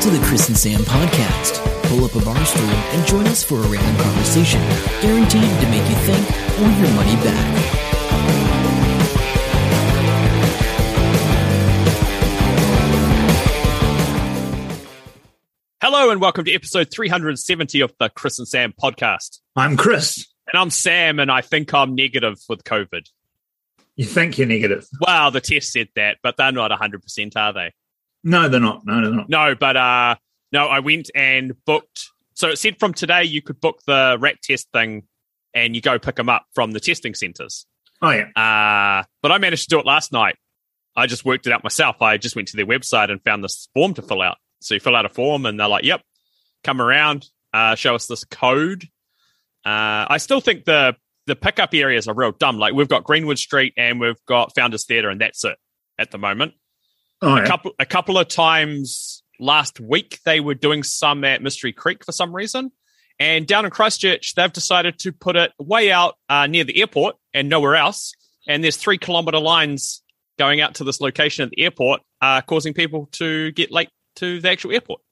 Welcome to the Chris and Sam podcast. Pull up a bar stool and join us for a random conversation, guaranteed to make you think or your money back. Hello and welcome to episode 370 of the Chris and Sam podcast. I'm Chris. And I'm Sam, and I think I'm negative with COVID. You think you're negative? Well, the test said that, but they're not 100%, are they? No, they're not. No, they're not. No, but uh, no, I went and booked. So it said from today you could book the rat test thing and you go pick them up from the testing centres. Oh yeah. Uh, but I managed to do it last night. I just worked it out myself. I just went to their website and found this form to fill out. So you fill out a form and they're like, yep, come around, uh, show us this code. Uh, I still think the the pickup areas are real dumb. Like we've got Greenwood Street and we've got Founders Theatre, and that's it at the moment. Oh A couple a couple of times last week they were doing some at Mystery Creek for some reason. And down in Christchurch, they've decided to put it way out uh, near the airport and nowhere else. And there's three kilometer lines going out to this location at the airport, uh, causing people to get late to the actual airport.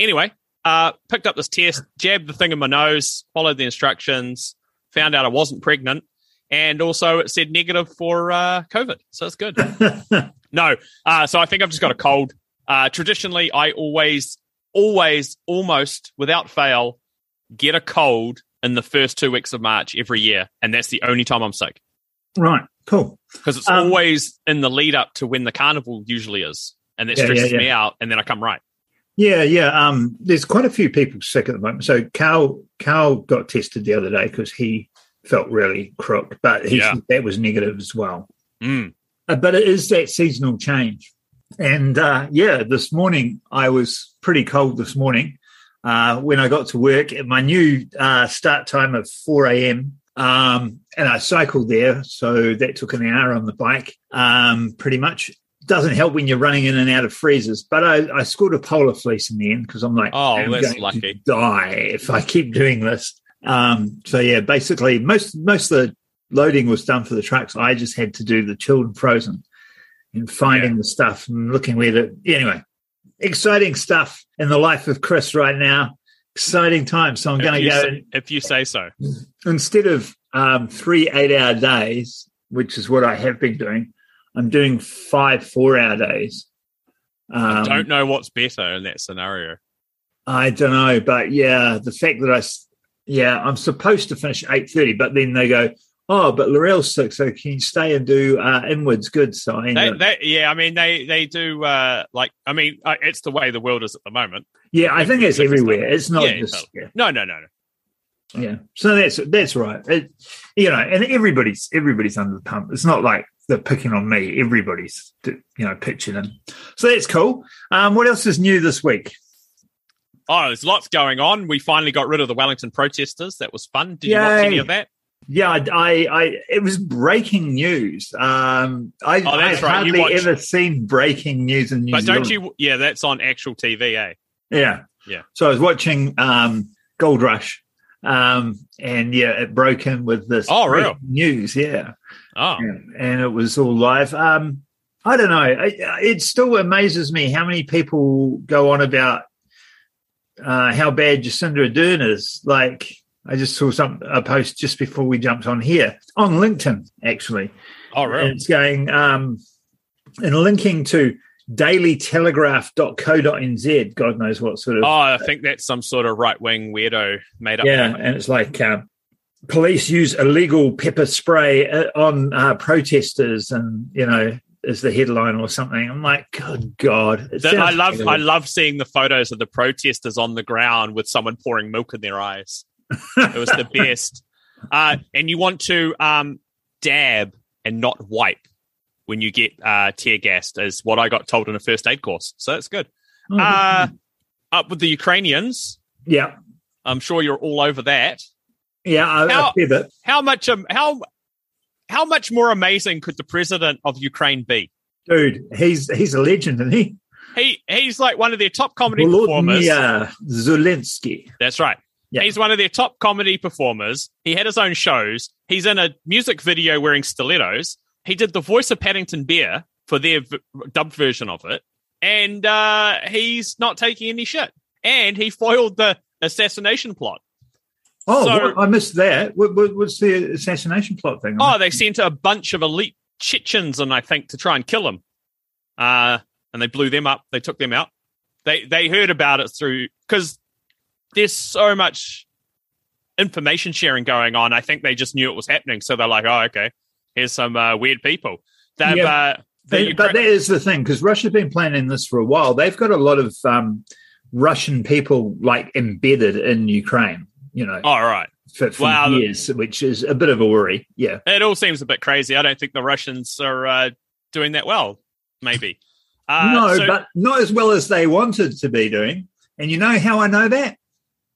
Anyway, uh, picked up this test, jabbed the thing in my nose, followed the instructions, found out I wasn't pregnant, and also it said negative for uh, COVID. So it's good. No, uh, so I think I've just got a cold. Uh, traditionally, I always, always, almost without fail, get a cold in the first two weeks of March every year, and that's the only time I'm sick right. Cool. because it's Um, always in the lead up to when the carnival usually is, and that Yeah, stresses yeah, me out, and then I come right. Yeah, yeah. Um, there's quite a few people sick at the moment. So Carl, Carl got tested the other day because he felt really crook, but he Yeah. that was negative as well. Mm. Uh, but it is that seasonal change. And uh, yeah, this morning I was pretty cold this morning uh, when I got to work at my new uh, start time of 4 a.m. Um, and I cycled there. So that took an hour on the bike, um, pretty much. Doesn't help when you're running in and out of freezers, but I, I scored a polar fleece in the end because I'm like, Oh, I'm that's going to lucky. die if I keep doing this. Um, so yeah, basically most most of the loading was done for the trucks. I just had to do the chilled and frozen and finding the stuff and looking where to anyway. Exciting stuff in the life of Chris right now. Exciting time. So I'm going to go say- if you say so. instead of um, three eight hour days, which is what I have been doing, I'm doing five four hour days. Um, Don't know what's better in that scenario. I don't know, but yeah, the fact that I, yeah, I'm supposed to finish eight thirty, but then they go, oh, but Laurel's sick, so can you stay and do uh, inwards? Good, so I They, they, yeah, I mean, they they do uh, like. I mean, uh, it's the way the world is at the moment. yeah, I think it's everywhere. It's not Yeah, just yeah, No, no, no, no. yeah. So that's that's right. It, you know, and everybody's everybody's under the pump. It's not like they're picking on me. Everybody's you know pitching in. So that's cool. Um, what else is new this week? Oh, there's lots going on. We finally got rid of the Wellington protesters. That was fun. Did you watch any of that? Yeah, I, I, I it was breaking news. Um, I, Oh, I've right. Hardly watch- ever seen breaking news in New But Zealand. don't you? Yeah, that's on actual TV, eh? Yeah. Yeah. So I was watching um, Gold Rush, um, and yeah, it broke in with this Oh, real? news. Yeah. Oh, Yeah. And it was all live. Um, I don't know. It, it still amazes me how many people go on about uh, how bad Jacinda Ardern is. Like, I just saw some a post just before we jumped on here on LinkedIn, actually. oh, And really? it's going um, and linking to dailytelegraph.co.nz. God knows what sort of Oh, I think that's some sort of right wing weirdo made up. yeah, and it's like um, police use illegal pepper spray uh, on uh, protesters, and you know, is the headline or something. I'm like, good God! That- I love, I love seeing the photos of the protesters on the ground with someone pouring milk in their eyes. It was the best. Uh, and you want to um, dab and not wipe when you get uh, tear gassed, is what I got told in a first aid course. So that's good. Oh, Uh, up with the Ukrainians, yeah, I'm sure you're all over that. yeah, I, How- I. How much? Um, how how much more amazing could the president of Ukraine be? dude. He's he's a legend, isn't he? He he's like one of their top comedy performers. Zelensky. That's right. Yeah. He's one of their top comedy performers. He had his own shows. He's in a music video wearing stilettos. He did the voice of Paddington Bear for their v- dubbed version of it. and uh, he's not taking any shit. And he foiled the assassination plot. Oh, So- what? I missed that. What, what, what's the assassination plot thing? Oh, they sent a bunch of elite Chechens, and I think to try and kill him. Uh, and they blew them up. They took them out. They they heard about it through because there's so much information sharing going on. I think they just knew it was happening, so they're like, "Oh, okay, here's some uh, weird people." They've, Yeah. uh, They- but that is the thing because Russia's been planning this for a while. They've got a lot of um, Russian people like embedded in Ukraine. You know, oh, right. for, for Wow. years, which is a bit of a worry. Yeah. It all seems a bit crazy. I don't think the Russians are uh, doing that well. Maybe. Uh, no, so but not as well as they wanted to be doing. And you know how I know that?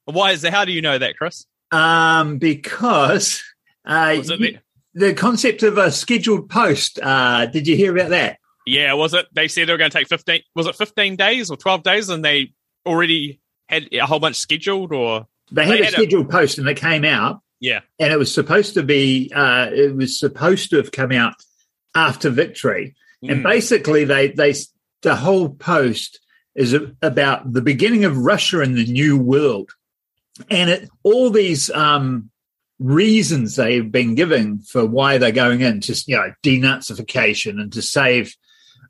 why is that? How do you know that, Chris? Um, because uh, you- the concept of a scheduled post. Uh, did you hear about that? Yeah, was it? They said they were going to take fifteen. Was it fifteen days or twelve days, and they already had a whole bunch scheduled? Or They had They a had a- scheduled post and it came out, yeah, and it was supposed to be. Uh, it was supposed to have come out after victory, and Mm. basically they they the whole post is about the beginning of Russia and the new world, and it all these um, reasons they've been giving for why they're going in, just you know, denazification and to save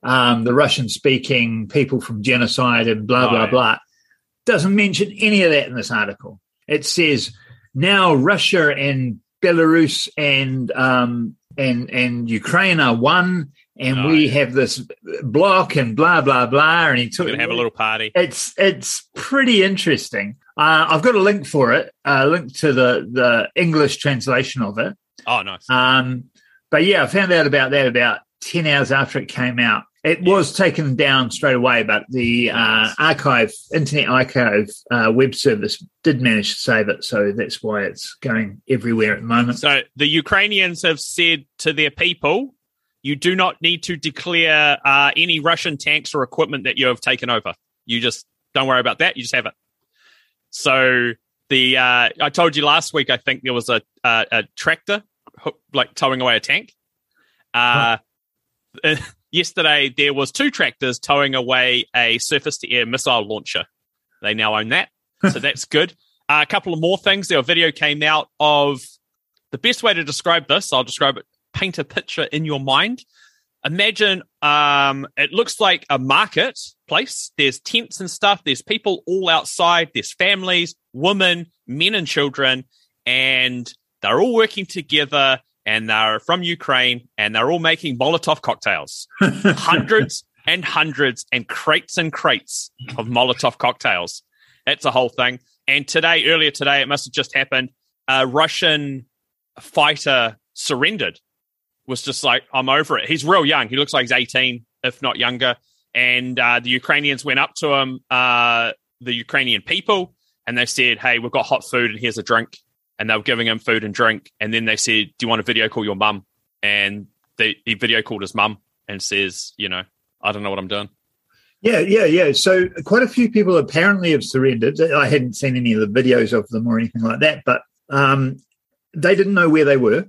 um, the Russian speaking people from genocide and blah blah blah. Doesn't mention any of that in this article. It says now Russia and Belarus and um, and and Ukraine are one, and Oh, we yeah. have this block and blah blah blah. And he took have a little party. it's it's pretty interesting. Uh, I've got a link for it, a link to the the English translation of it. Oh, nice. Um, but yeah, I found out about that about ten hours after it came out. It was taken down straight away, but the uh, archive, Internet Archive uh, web service did manage to save it, so that's why it's going everywhere at the moment. So the Ukrainians have said to their people, you do not need to declare uh, any Russian tanks or equipment that you have taken over. You just don't worry about that. You just have it. So the uh, I told you last week. I think there was a a, a tractor like towing away a tank. Uh, yesterday there was two tractors towing away a surface to air missile launcher. They now own that, so that's good. Uh, a couple of more things. Their video came out of the best way to describe this. I'll describe it. Paint a picture in your mind. Imagine um, it looks like a market place. There's tents and stuff. There's people all outside. There's families, women, men, and children, and they're all working together. And they're from Ukraine, and they're all making Molotov cocktails hundreds and hundreds and crates and crates of Molotov cocktails. That's a whole thing. And today, earlier today, it must have just happened. A Russian fighter surrendered. Was just like, I'm over it. He's real young. He looks like he's 18, if not younger. And uh, the Ukrainians went up to him, uh, the Ukrainian people, and they said, Hey, we've got hot food and here's a drink. And they were giving him food and drink. And then they said, Do you want to video call your mum? And they, he video called his mum and says, You know, I don't know what I'm doing. Yeah, yeah, yeah. So quite a few people apparently have surrendered. I hadn't seen any of the videos of them or anything like that, but um, they didn't know where they were.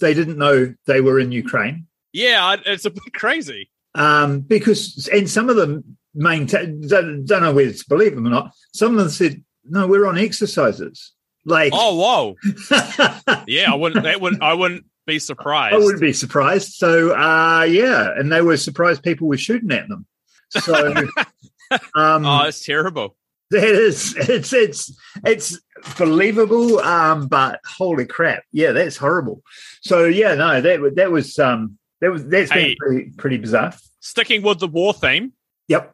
They didn't know they were in Ukraine Yeah, it's a bit crazy. um, because, and some of them maintain don't, don't know whether to believe them or not. Some of them said, "No, we're on exercises." Like, Oh, whoa. Yeah, I wouldn't. That would. I wouldn't be surprised. I wouldn't be surprised. So, uh, yeah, and they were surprised people were shooting at them. So, um, Oh, it's terrible. That is, it's it's it's believable, um, but holy crap, yeah, that's horrible. So yeah, no, that that was um that was that's Hey. been pretty, pretty bizarre. Sticking with the war theme, Yep,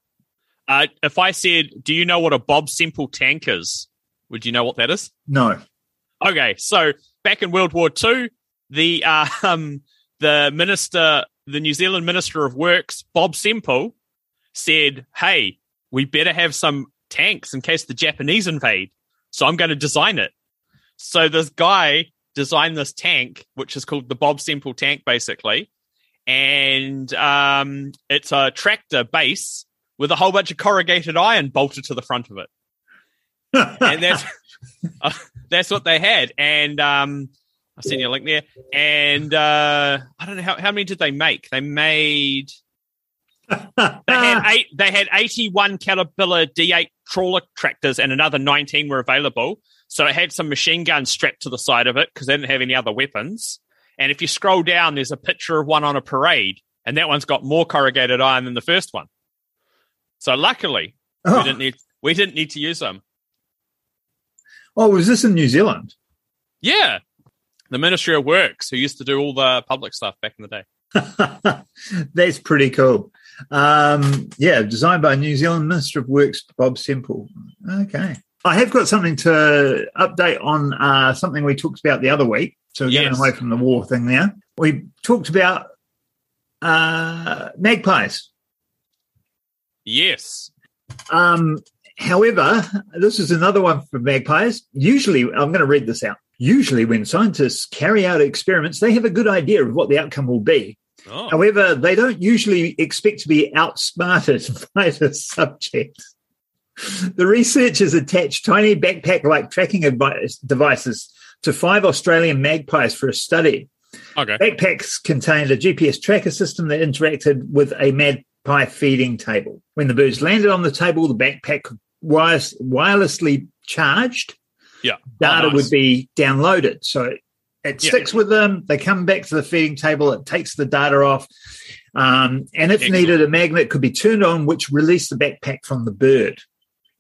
uh, if I said, "Do you know what a Bob Semple tank is?" Would you know what that is? no, Okay, so back in World War Two, the uh, um, the minister, the New Zealand Minister of Works, Bob Semple, said, "Hey, we better have some tanks in case the Japanese invade. So I'm going to design it." So this guy designed this tank, which is called the Bob Semple tank, basically, and um, it's a tractor base with a whole bunch of corrugated iron bolted to the front of it and that's uh, that's what they had. And um, I'll send you a link there. And uh, I don't know how how many did they make? They made They had eight. They had eighty-one Caterpillar D8 crawler tractors, and another nineteen were available. So it had some machine guns strapped to the side of it because they didn't have any other weapons. And if you scroll down, there's a picture of one on a parade, and that one's got more corrugated iron than the first one. So luckily, Oh, we didn't need we didn't need to use them. Oh, was this in New Zealand? Yeah, the Ministry of Works, who used to do all the public stuff back in the day. That's pretty cool. Um, yeah, designed by New Zealand Minister of Works Bob Semple. Okay. I have got something to update on uh, something we talked about the other week. So we're getting Yes. away from the war thing now. We talked about uh, magpies. Yes. Um, however, this is another one for magpies. Usually, I'm going to read this out. Usually, when scientists carry out experiments, they have a good idea of what the outcome will be. Oh, However, they don't usually expect to be outsmarted by the subject. The researchers attached tiny backpack like tracking devices to five Australian magpies for a study. okay. Backpacks contained a GPS tracker system that interacted with a magpie feeding table. When the birds landed on the table, the backpack was wirelessly charged. Yeah. Data Oh, nice. would be downloaded. So it Yeah. sticks with them. They come back to the feeding table. It takes the data off. Um, and if Excellent. needed, a magnet could be turned on, which released the backpack from the bird.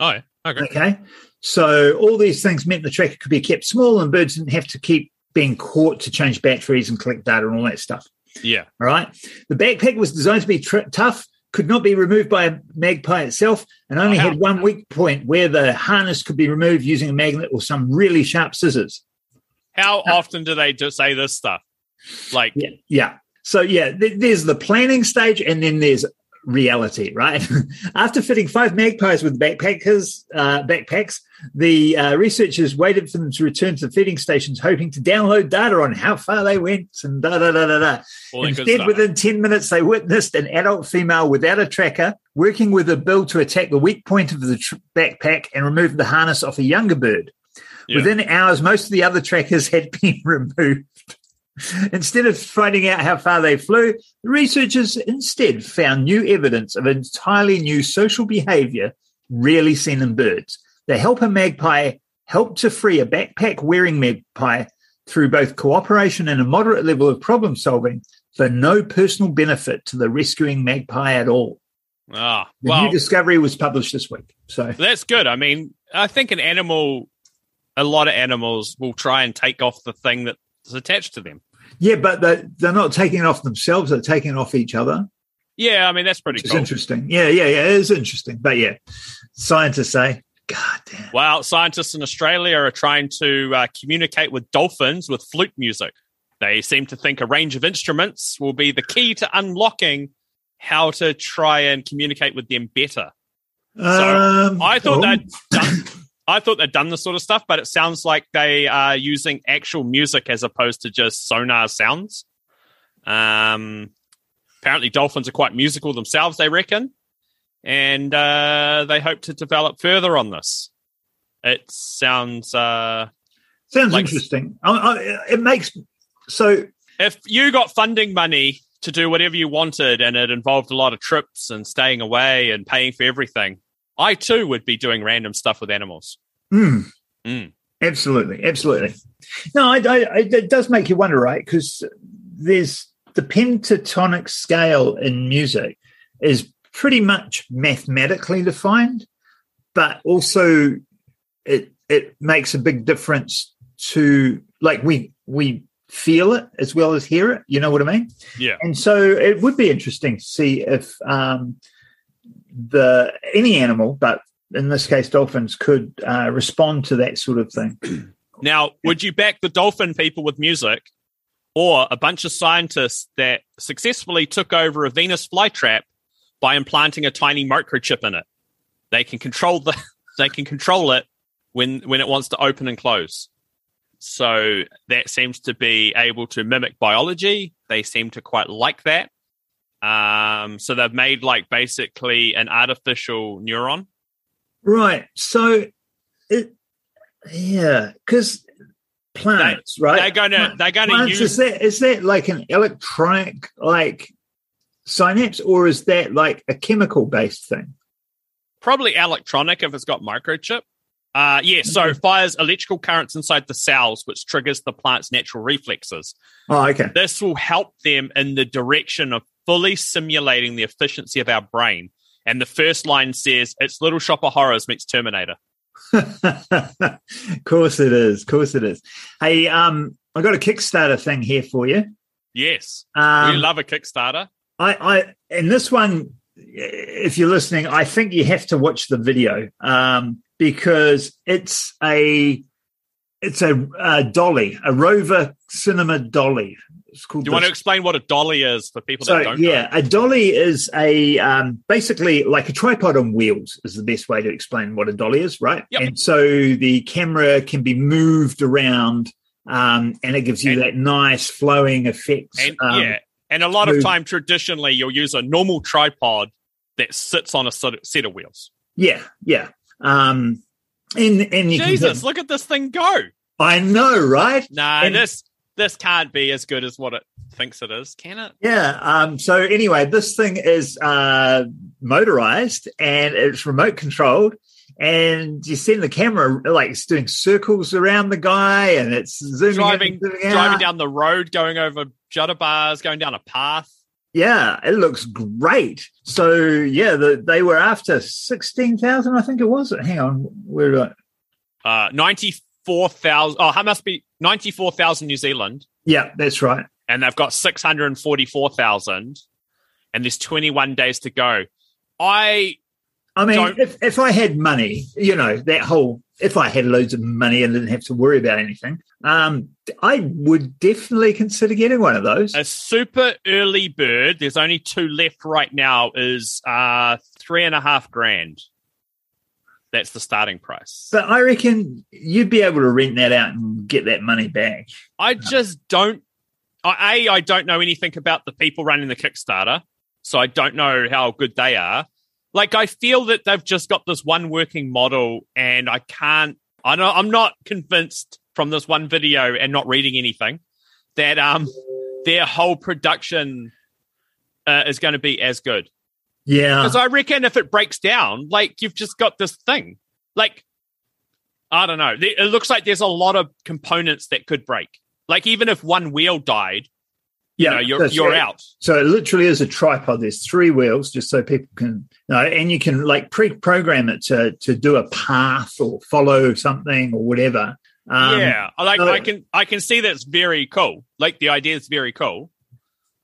Oh, yeah. okay. Okay. So all these things meant the tracker could be kept small and birds didn't have to keep being caught to change batteries and collect data and all that stuff. Yeah. All right. The backpack was designed to be tr- tough, could not be removed by a magpie itself, and only had one weak point where the harness could be removed using a magnet or some really sharp scissors. How often do they just say this stuff? Like, Yeah. Yeah. So, yeah, th- there's the planning stage and then there's reality, right? After fitting five magpies with backpackers, uh, backpacks, the uh, researchers waited for them to return to the feeding stations, hoping to download data on how far they went and da da da da da. all Instead, within 10 minutes, they witnessed an adult female without a tracker working with a bill to attack the weak point of the tr- backpack and remove the harness off a younger bird. Yeah. Within hours, most of the other trackers had been removed. Instead of finding out how far they flew, the researchers instead found new evidence of entirely new social behavior rarely seen in birds. The helper magpie helped to free a backpack wearing magpie through both cooperation and a moderate level of problem solving for no personal benefit to the rescuing magpie at all. Ah, The well, new discovery was published this week. So, that's good. I mean, I think an animal, a lot of animals will try and take off the thing that's attached to them. Yeah, but they're, they're not taking it off themselves, they're taking it off each other, Yeah, I mean, that's pretty cool. interesting. Yeah, yeah, yeah, it is interesting. But yeah, scientists say, God damn. Well, scientists in Australia are trying to uh, communicate with dolphins with flute music. They seem to think a range of instruments will be the key to unlocking how to try and communicate with them better. Um, I thought cool. they'd done, I thought they'd done this sort of stuff, but it sounds like they are using actual music as opposed to just sonar sounds. Um, apparently, dolphins are quite musical themselves. They reckon, and uh, they hope to develop further on this. It sounds uh, Sounds like- interesting. I, I, it makes so if you got funding money to do whatever you wanted, and it involved a lot of trips and staying away and paying for everything, I too would be doing random stuff with animals. mm, Mm. absolutely, absolutely. No, I, I, I, it does make you wonder, right? Because there's the pentatonic scale in music is pretty much mathematically defined, but also it it makes a big difference to like we we feel it as well as hear it. You know what I mean? Yeah. And so it would be interesting to see if um, the any animal, but in this case, dolphins, could uh, respond to that sort of thing. Now, would you back the dolphin people with music or a bunch of scientists that successfully took over a Venus flytrap by implanting a tiny microchip in it? They can control the they can control it when when it wants to open and close. So that seems to be able to mimic biology. They seem to quite like that. Um, so they've made like basically an artificial neuron. Right. So it, yeah, because plants, right? They're gonna they're gonna plants, use is that is that like an electronic like synapse, or is that like a chemical based thing? Probably electronic if it's got microchip. Uh, yeah, so fires electrical currents inside the cells, which triggers the plant's natural reflexes. Oh, okay. This will help them in the direction of fully simulating the efficiency of our brain. And the first line says, "It's Little Shop of Horrors meets Terminator." of course it is. Of course it is. Hey, um, I got a Kickstarter thing here for you. Yes, Um, we love a Kickstarter. I, I, and this one, if you're listening, I think you have to watch the video um, because it's a, it's a, a dolly, a Rover Cinema dolly. It's called. Do you want to explain what a dolly is for people so that don't yeah, know? a dolly is a um, basically like a tripod on wheels is the best way to explain what a dolly is, right? Yep. And so the camera can be moved around, um, and it gives you And- that nice flowing effect. And um, yeah, and a lot of time traditionally you'll use a normal tripod that sits on a sort of set of wheels. yeah, yeah. Um, and and you Jesus, look at this thing go! I know, right? Nah, And- this this can't be as good as what it thinks it is, can it? Yeah. Um, so anyway, this thing is uh, motorized and it's remote controlled. And you send the camera like it's doing circles around the guy, and it's zooming in Driving zooming out. driving down the road, going over judder bars, going down a path. Yeah, it looks great. So yeah, the, they were after sixteen thousand, I think it was. Hang on, where do I? Uh, ninety four thousand. Oh, that must be ninety four thousand New Zealand, Yeah, that's right. and they've got six hundred and forty four thousand, and there's twenty one days to go. I I mean, Don't- if if I had money, you know, that whole if I had loads of money and didn't have to worry about anything, um, I would definitely consider getting one of those. a super early bird. There's only two left right now. Is uh three and a half grand. That's the starting price. But I reckon you'd be able to rent that out and get that money back. I just don't. I, a, I don't know anything about the people running the Kickstarter, so I don't know how good they are. Like, I feel that they've just got this one working model, and I can't. I know I'm not convinced from this one video and not reading anything that um their whole production uh, is going to be as good. Yeah, Because I reckon if it breaks down, like you've just got this thing. Like, I don't know. It looks like there's a lot of components that could break. Like even if one wheel died, you yeah, know, you're you're right. out. So it literally is a tripod. There's three wheels, just so people can know, and you can like pre-program it to to do a path or follow something or whatever. Um, yeah, I like so- I can I can see that's very cool. Like the idea is very cool.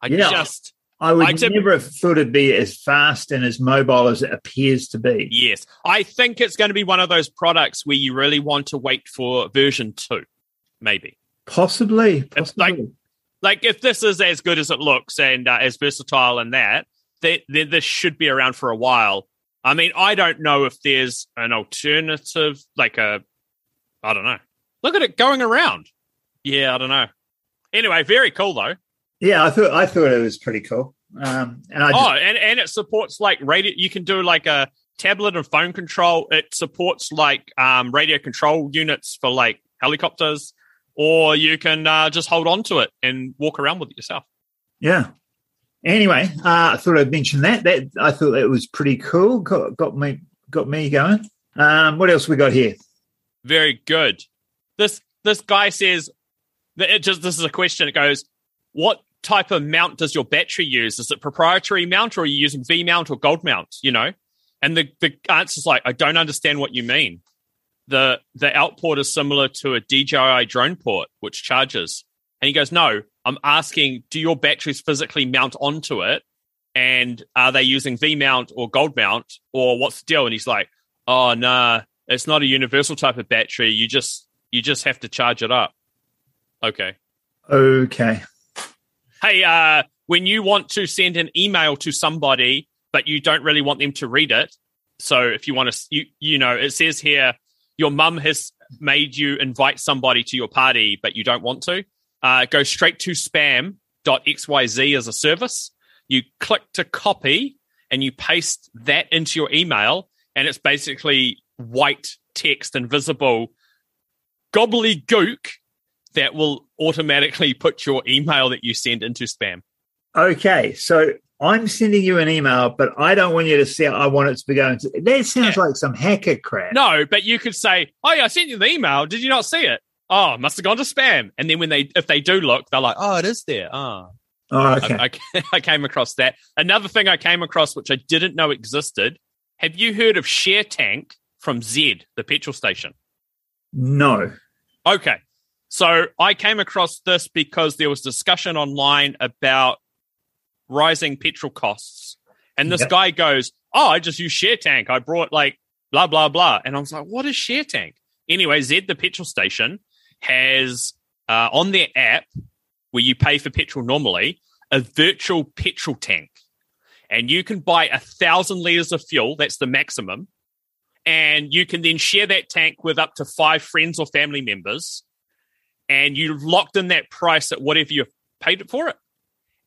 I Yeah. just I would I never have thought it'd be as fast and as mobile as it appears to be. yes, I think it's going to be one of those products where you really want to wait for version two, maybe. Possibly, It's like- possibly. like if this is as good as it looks and uh, as versatile and that, then then this should be around for a while. I mean, I don't know if there's an alternative, like a, I don't know. Look at it going around. Yeah, I don't know. Anyway, very cool though. Yeah, I thought I thought it was pretty cool. Um, and I just, Oh, and and it supports like radio. You can do like a tablet and phone control. It supports like um, radio control units for like helicopters, or you can uh, just hold on to it and walk around with it yourself. Yeah. Anyway, uh, I thought I'd mention that. That I thought that was pretty cool. Got, got me got me going. Um, what else we got here? Very good. This this guy says that it just this is a question. It goes, what type of mount does your battery use? Is it proprietary mount or are you using V mount or gold mount? You know, and the the answer's like, I don't understand what you mean. The the output is similar to a DJI drone port, which charges. And he goes, No, I'm asking, do your batteries physically mount onto it? And are they using V mount or gold mount? Or what's the deal? And he's like, Oh nah, it's not a universal type of battery. You just you just have to charge it up. Okay. Okay. Hey, uh, when you want to send an email to somebody, but you don't really want them to read it, so if you want to, you you know, it says here your mum has made you invite somebody to your party, but you don't want to. Uh, go straight to spam.xyz as a service. You click to copy and you paste that into your email, and it's basically white text invisible visible gobbledygook that will automatically put your email that you send into spam. Okay. So I'm sending you an email, but I don't want you to see. I want it to be going to. That sounds Yeah. like some hacker crap. No, but you could say, "Oh yeah, I sent you the email. Did you not see it? Oh, must have gone to spam." And then when they, if they do look, they're like, "Oh, it is there." Oh, Oh, okay. I, I, I came across that. Another thing I came across, which I didn't know existed. Have you heard of Sharetank from Z, the petrol station? no. Okay. So I came across this because there was discussion online about rising petrol costs. And this Yep. guy goes, Oh, I just use Sharetank. I brought like blah, blah, blah. And I was like, What is Sharetank? Anyway, Z, the petrol station, has uh, on their app where you pay for petrol normally, a virtual petrol tank. And you can buy a thousand liters of fuel. That's the maximum and you can then share that tank with up to five friends or family members and you've locked in that price at whatever you've paid it for it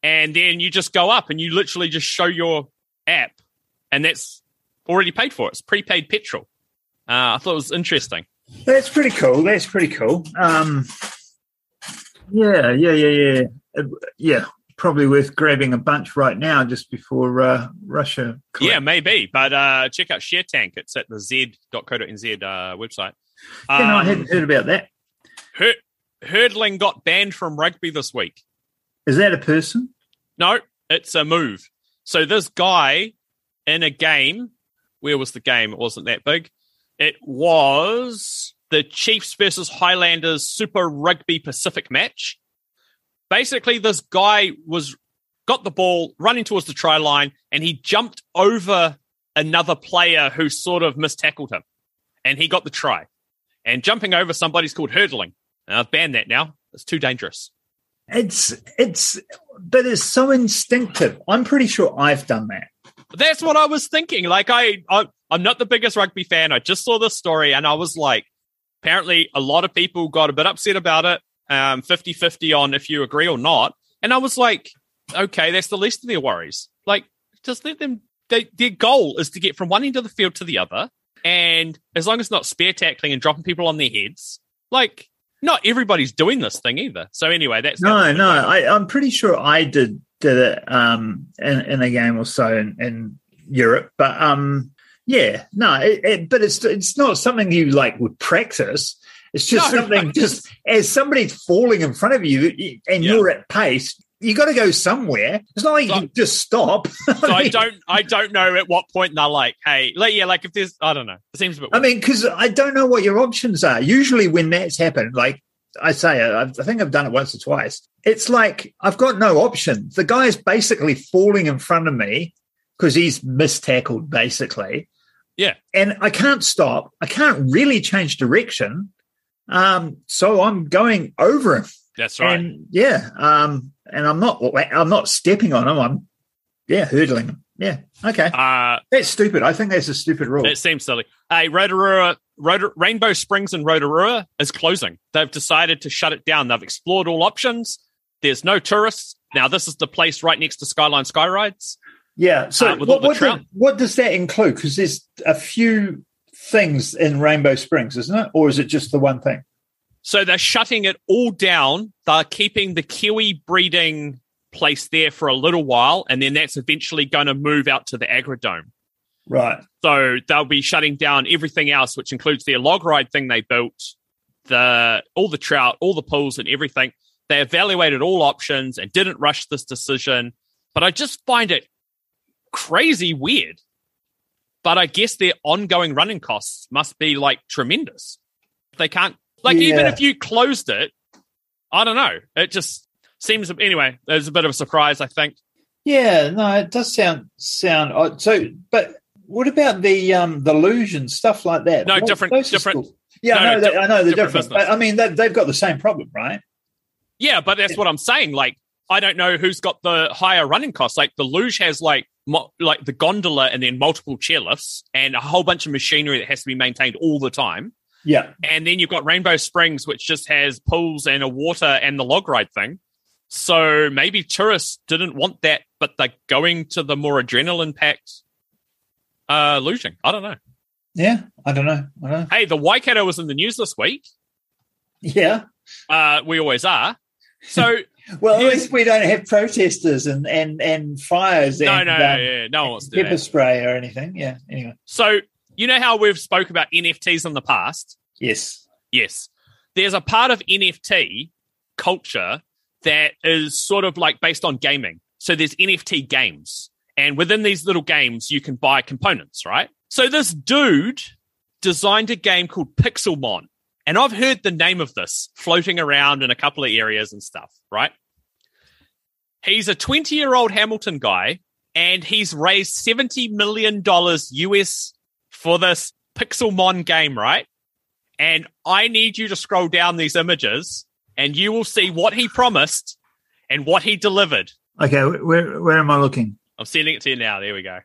and then you just go up and you literally just show your app and that's already paid for it's prepaid petrol uh, i thought it was interesting That's pretty cool. That's pretty cool. Um, yeah, yeah, yeah, yeah, yeah. Probably worth grabbing a bunch right now, just before uh, Russia. yeah maybe but uh, check out Sharetank it's at the z.co.nz uh, website Yeah, no, I Um, hadn't heard about that. hur- hurdling got banned from rugby this week Is that a person? No, it's a move. So this guy in a game, where was the game? It wasn't that big. It was the Chiefs versus Highlanders Super Rugby Pacific match. Basically, this guy was got the ball running towards the try line, and he jumped over another player who sort of mistackled him, and he got the try. And jumping over somebody's called hurdling. And I've banned that now. It's too dangerous. It's it's, but it's so instinctive. I'm pretty sure I've done that. That's what I was thinking. Like I, I I'm not the biggest rugby fan. I just saw this story and I was like, apparently a lot of people got a bit upset about it. Um, 50-50 on if you agree or not. And I was like, okay, that's the least of their worries. Like, just let them they, their goal is to get from one end of the field to the other. And as long as it's not spear tackling and dropping people on their heads, like not everybody's doing this thing either. So anyway, that's No, no, I, I'm pretty sure I did did it um, in, in a game or so in, in Europe, but um, yeah, no, it, it, but it's it's not something you like would practice. It's just No, something no, just as somebody's falling in front of you and Yeah. you're at pace. You got to go somewhere. It's not like So- you can just stop. so I don't I don't know at what point they're like, hey, like yeah, like if there's I don't know. It seems a bit I mean, because I don't know what your options are. Usually, when that's happened, like I say, I, I think I've done it once or twice. It's like I've got no option. The guy is basically falling in front of me because he's mistackled, basically. Yeah. and I can't stop. I can't really change direction. Um, so I'm going over him, That's right. and yeah, um, and I'm not. I'm not stepping on him. I'm yeah, hurdling him. Yeah, okay, uh that's stupid. I think that's a stupid rule. it seems silly. Hey, Rotorua, Rotor, Rainbow Springs in Rotorua is closing. They've decided to shut it down. They've explored all options. There's no tourists. Now this is the place right next to Skyline Sky Rides. Yeah. So Uh, what, what, what does that include? Because there's a few things in Rainbow Springs, isn't it? Or is it just the one thing? So they're shutting it all down. They're keeping the Kiwi breeding place there for a little while, and then that's eventually going to move out to the Agrodome. Right. So they'll be shutting down everything else, which includes their log ride thing they built, the all the trout, all the pools, and everything. They evaluated all options and didn't rush this decision. But I just find it crazy weird. But I guess their ongoing running costs must be like tremendous. They can't like even if you closed it, I don't know. It just seems anyway. There's a bit of a surprise, I think. Yeah. No, it does sound sound odd. So, but what about the um the luge and stuff like that? No, What- different- different- still- Yeah, no, I know. no, that, I know they're different different. But, I mean, they, they've got the same problem, right? Yeah, but that's what I'm saying. Like, I don't know who's got the higher running costs. Like, the luge has like mo- like the gondola and then multiple chairlifts and a whole bunch of machinery that has to be maintained all the time. Yeah. And then you've got Rainbow Springs, which just has pools and a water and the log ride thing. So maybe tourists didn't want that, but they're going to the more adrenaline packed uh luging. I don't know. Yeah. I don't know. I don't know. Hey, the Waikato was in the news this week. Yeah. Uh, we always are. So Well, at least we don't have protesters and and and fires No, and no, um, yeah, no one wants to do pepper spray or anything. Yeah. Anyway. So you know how we've spoke about NFTs in the past? Yes. Yes. There's a part of NFT culture that is sort of like based on gaming. So there's NFT games. And within these little games, you can buy components, right? So this dude designed a game called Pixelmon. And I've heard the name of this floating around in a couple of areas and stuff, right? He's a 20 year old Hamilton guy and he's raised $70 million US for this Pixelmon game, right? And I need you to scroll down these images and you will see what he promised and what he delivered. Okay. Where where am I looking? I'm sending it to you now. There we go.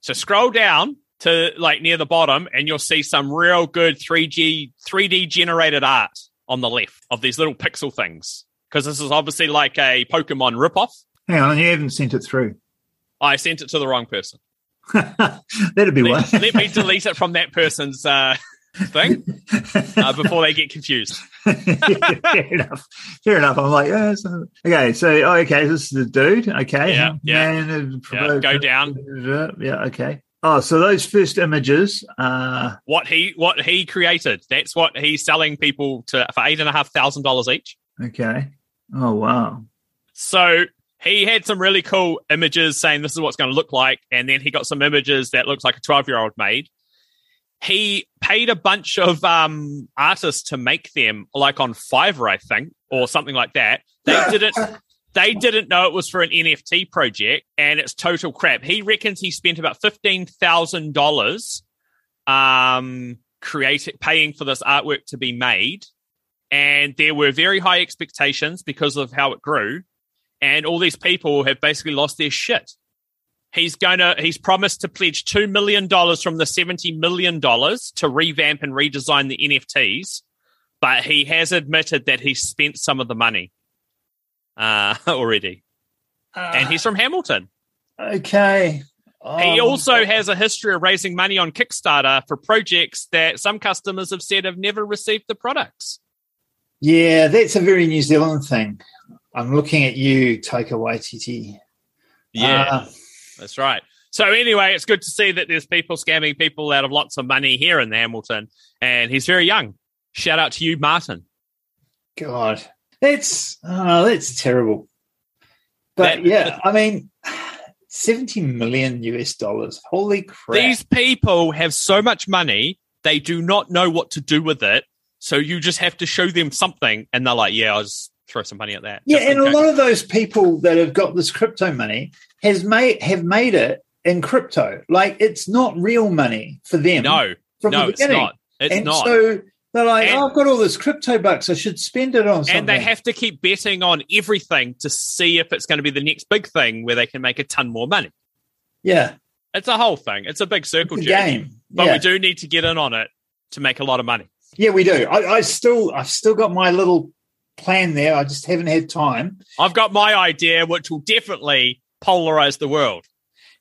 So scroll down to like near the bottom and you'll see some real good 3G 3D generated art on the left of these little pixel things. Because this is obviously like a Pokemon ripoff. Hang on, you haven't sent it through. I sent it to the wrong person. That'd be Let, one. let me delete it from that person's uh, thing uh, before they get confused. Fair enough. Fair enough. I'm like, yeah, so- okay. So, oh, okay, this is the dude. Okay, Yeah, yeah. Man, uh, Yeah, go down. Yeah, okay. Oh, so those first images. Uh, What he what he created. That's what he's selling people to for eight and a half thousand dollars each. okay. Oh wow. So he had some really cool images saying this is what's going to look like, and then he got some images that looks like a twelve year old made. He paid a bunch of um, artists to make them, like on Fiverr, I think, or something like that. They didn't. They didn't know it was for an NFT project, and it's total crap. He reckons he spent about fifteen thousand dollars, um, creating, paying for this artwork to be made, and there were very high expectations because of how it grew and all these people have basically lost their shit. He's to he's promised to pledge 2 million dollars from the 70 million dollars to revamp and redesign the NFTs, but he has admitted that he spent some of the money uh already. And he's from Hamilton. okay. He Oh, also has a history of raising money on Kickstarter for projects that some customers have said have never received the products. Yeah, that's a very New Zealand thing. I'm looking at you, Taika Waititi. Uh, That's right. So anyway, it's good to see that there's people scamming people out of lots of money here in the Hamilton, and he's very young. Shout out to you, Martin. God, that's oh, that's terrible. But That- yeah, I mean, seventy million US dollars. Holy crap! These people have so much money, they do not know what to do with it. So you just have to show them something, and they're like, "Yeah, I'll just throw some money at that." yeah, and a case. lot of those people that have got this crypto money has made have made it in crypto. Like it's not real money for them. no, from no, the it's beginning. not. It's and not. so they're like, And- oh, I've got all this crypto bucks. I should spend it on something. and they have to keep betting on everything to see if it's going to be the next big thing where they can make a ton more money. yeah, It's a whole thing. It's a big it's circle a game. But yeah. we do need to get in on it to make a lot of money. Yeah, we do. I, I still, I've still got my little plan there. I just haven't had time. I've got my idea, which will definitely polarize the world.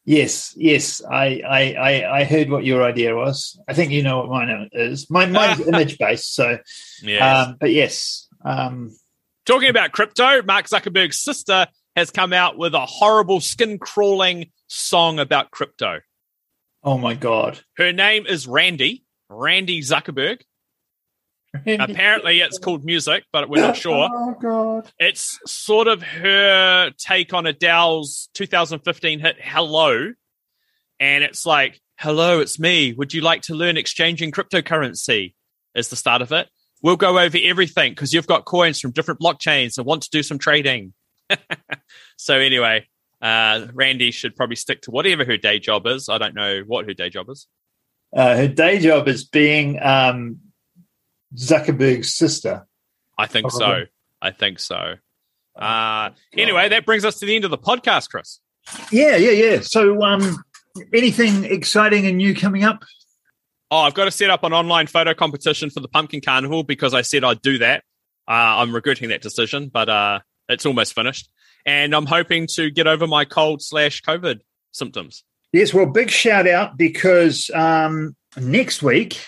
Yes, yes. I, I, I, I heard what your idea was. I think you know what mine is. My, mine's image based. So, Yeah. um, but yes, um, Talking about crypto, Mark Zuckerberg's sister has come out with a horrible skin crawling song about crypto. oh my god. Her name is Randy, Randy Zuckerberg. Apparently, it's called music, but we're not sure. Oh god. It's sort of her take on Adele's 2015 hit Hello. And it's like, Hello, it's me. Would you like to learn exchanging cryptocurrency? Is the start of it. We'll go over everything because you've got coins from different blockchains and want to do some trading. so, anyway, uh, Randy should probably stick to whatever her day job is. I don't know what her day job is. Uh, her day job is being um, Zuckerberg's sister. I think so. I think so. Uh, anyway, that brings us to the end of the podcast, Chris. Yeah, yeah, yeah. So, um, anything exciting and new coming up? Oh, I've got to set up an online photo competition for the Pumpkin Carnival because I said I'd do that. Uh, I'm regretting that decision, but uh, it's almost finished. And I'm hoping to get over my cold slash COVID symptoms. Yes, well, big shout out because um, next week,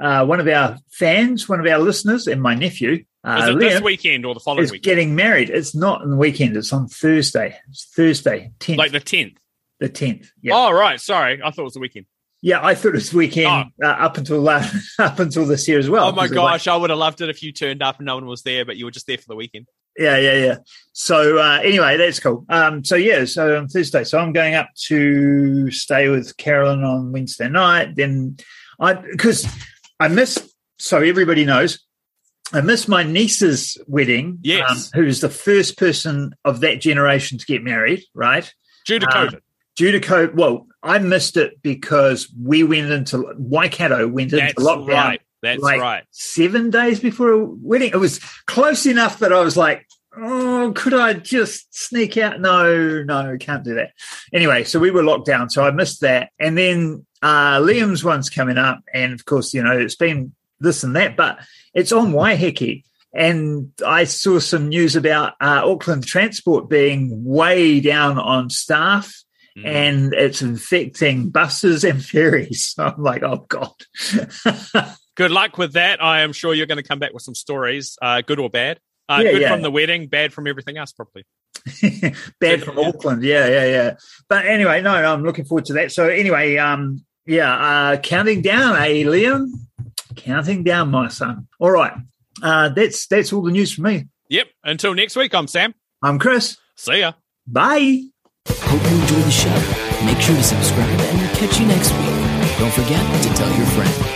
uh, one of our fans, one of our listeners, and my nephew Uh, Is it this weekend or the following is weekend? getting married. It's not on the weekend. It's on Thursday. It's Thursday, tenth, Like the 10th. the tenth. Yeah, Oh, right. Sorry. I thought it was the weekend. yeah. I thought it was weekend uh, up until last, up until this year as well. oh, my because of, like, gosh. I would have loved it if you turned up and no one was there, but you were just there for the weekend. Yeah, yeah, yeah. So uh, anyway, that's cool. Um, so yeah, so on Thursday, so I'm going up to stay with Carolyn on Wednesday night. Then I because I missed. So everybody knows. I missed my niece's wedding. Yes. um, who's the first person of that generation to get married, right? Due to Uh, COVID. Due to COVID, well, I missed it because we went into Waikato went into That's lockdown right. That's like- right. seven days before a wedding. It was close enough that I was like, oh, could I just sneak out? No, no, can't do that. Anyway, so we were locked down. So I missed that. And then uh, Liam's one's coming up. And of course, you know, it's been this and that, but it's on Waiheke. And I saw some news about uh, Auckland Transport being way down on staff Mm. and it's infecting buses and ferries. So I'm like, oh, God. Good luck with that. I am sure you're going to come back with some stories, uh, good or bad. Uh, Yeah, good yeah. from the wedding, bad from everything else, probably. Bad from Yeah. Auckland. Yeah, yeah, yeah. But anyway, no, no, I'm looking forward to that. So anyway, um, yeah, uh, counting down, eh, Liam? Counting down, my son. All right. Uh, that's that's all the news from me. Yep. Until next week, I'm Sam. I'm Chris. See ya. Bye. Hope you enjoyed the show. Make sure to subscribe and we'll catch you next week. Don't forget to tell your friend.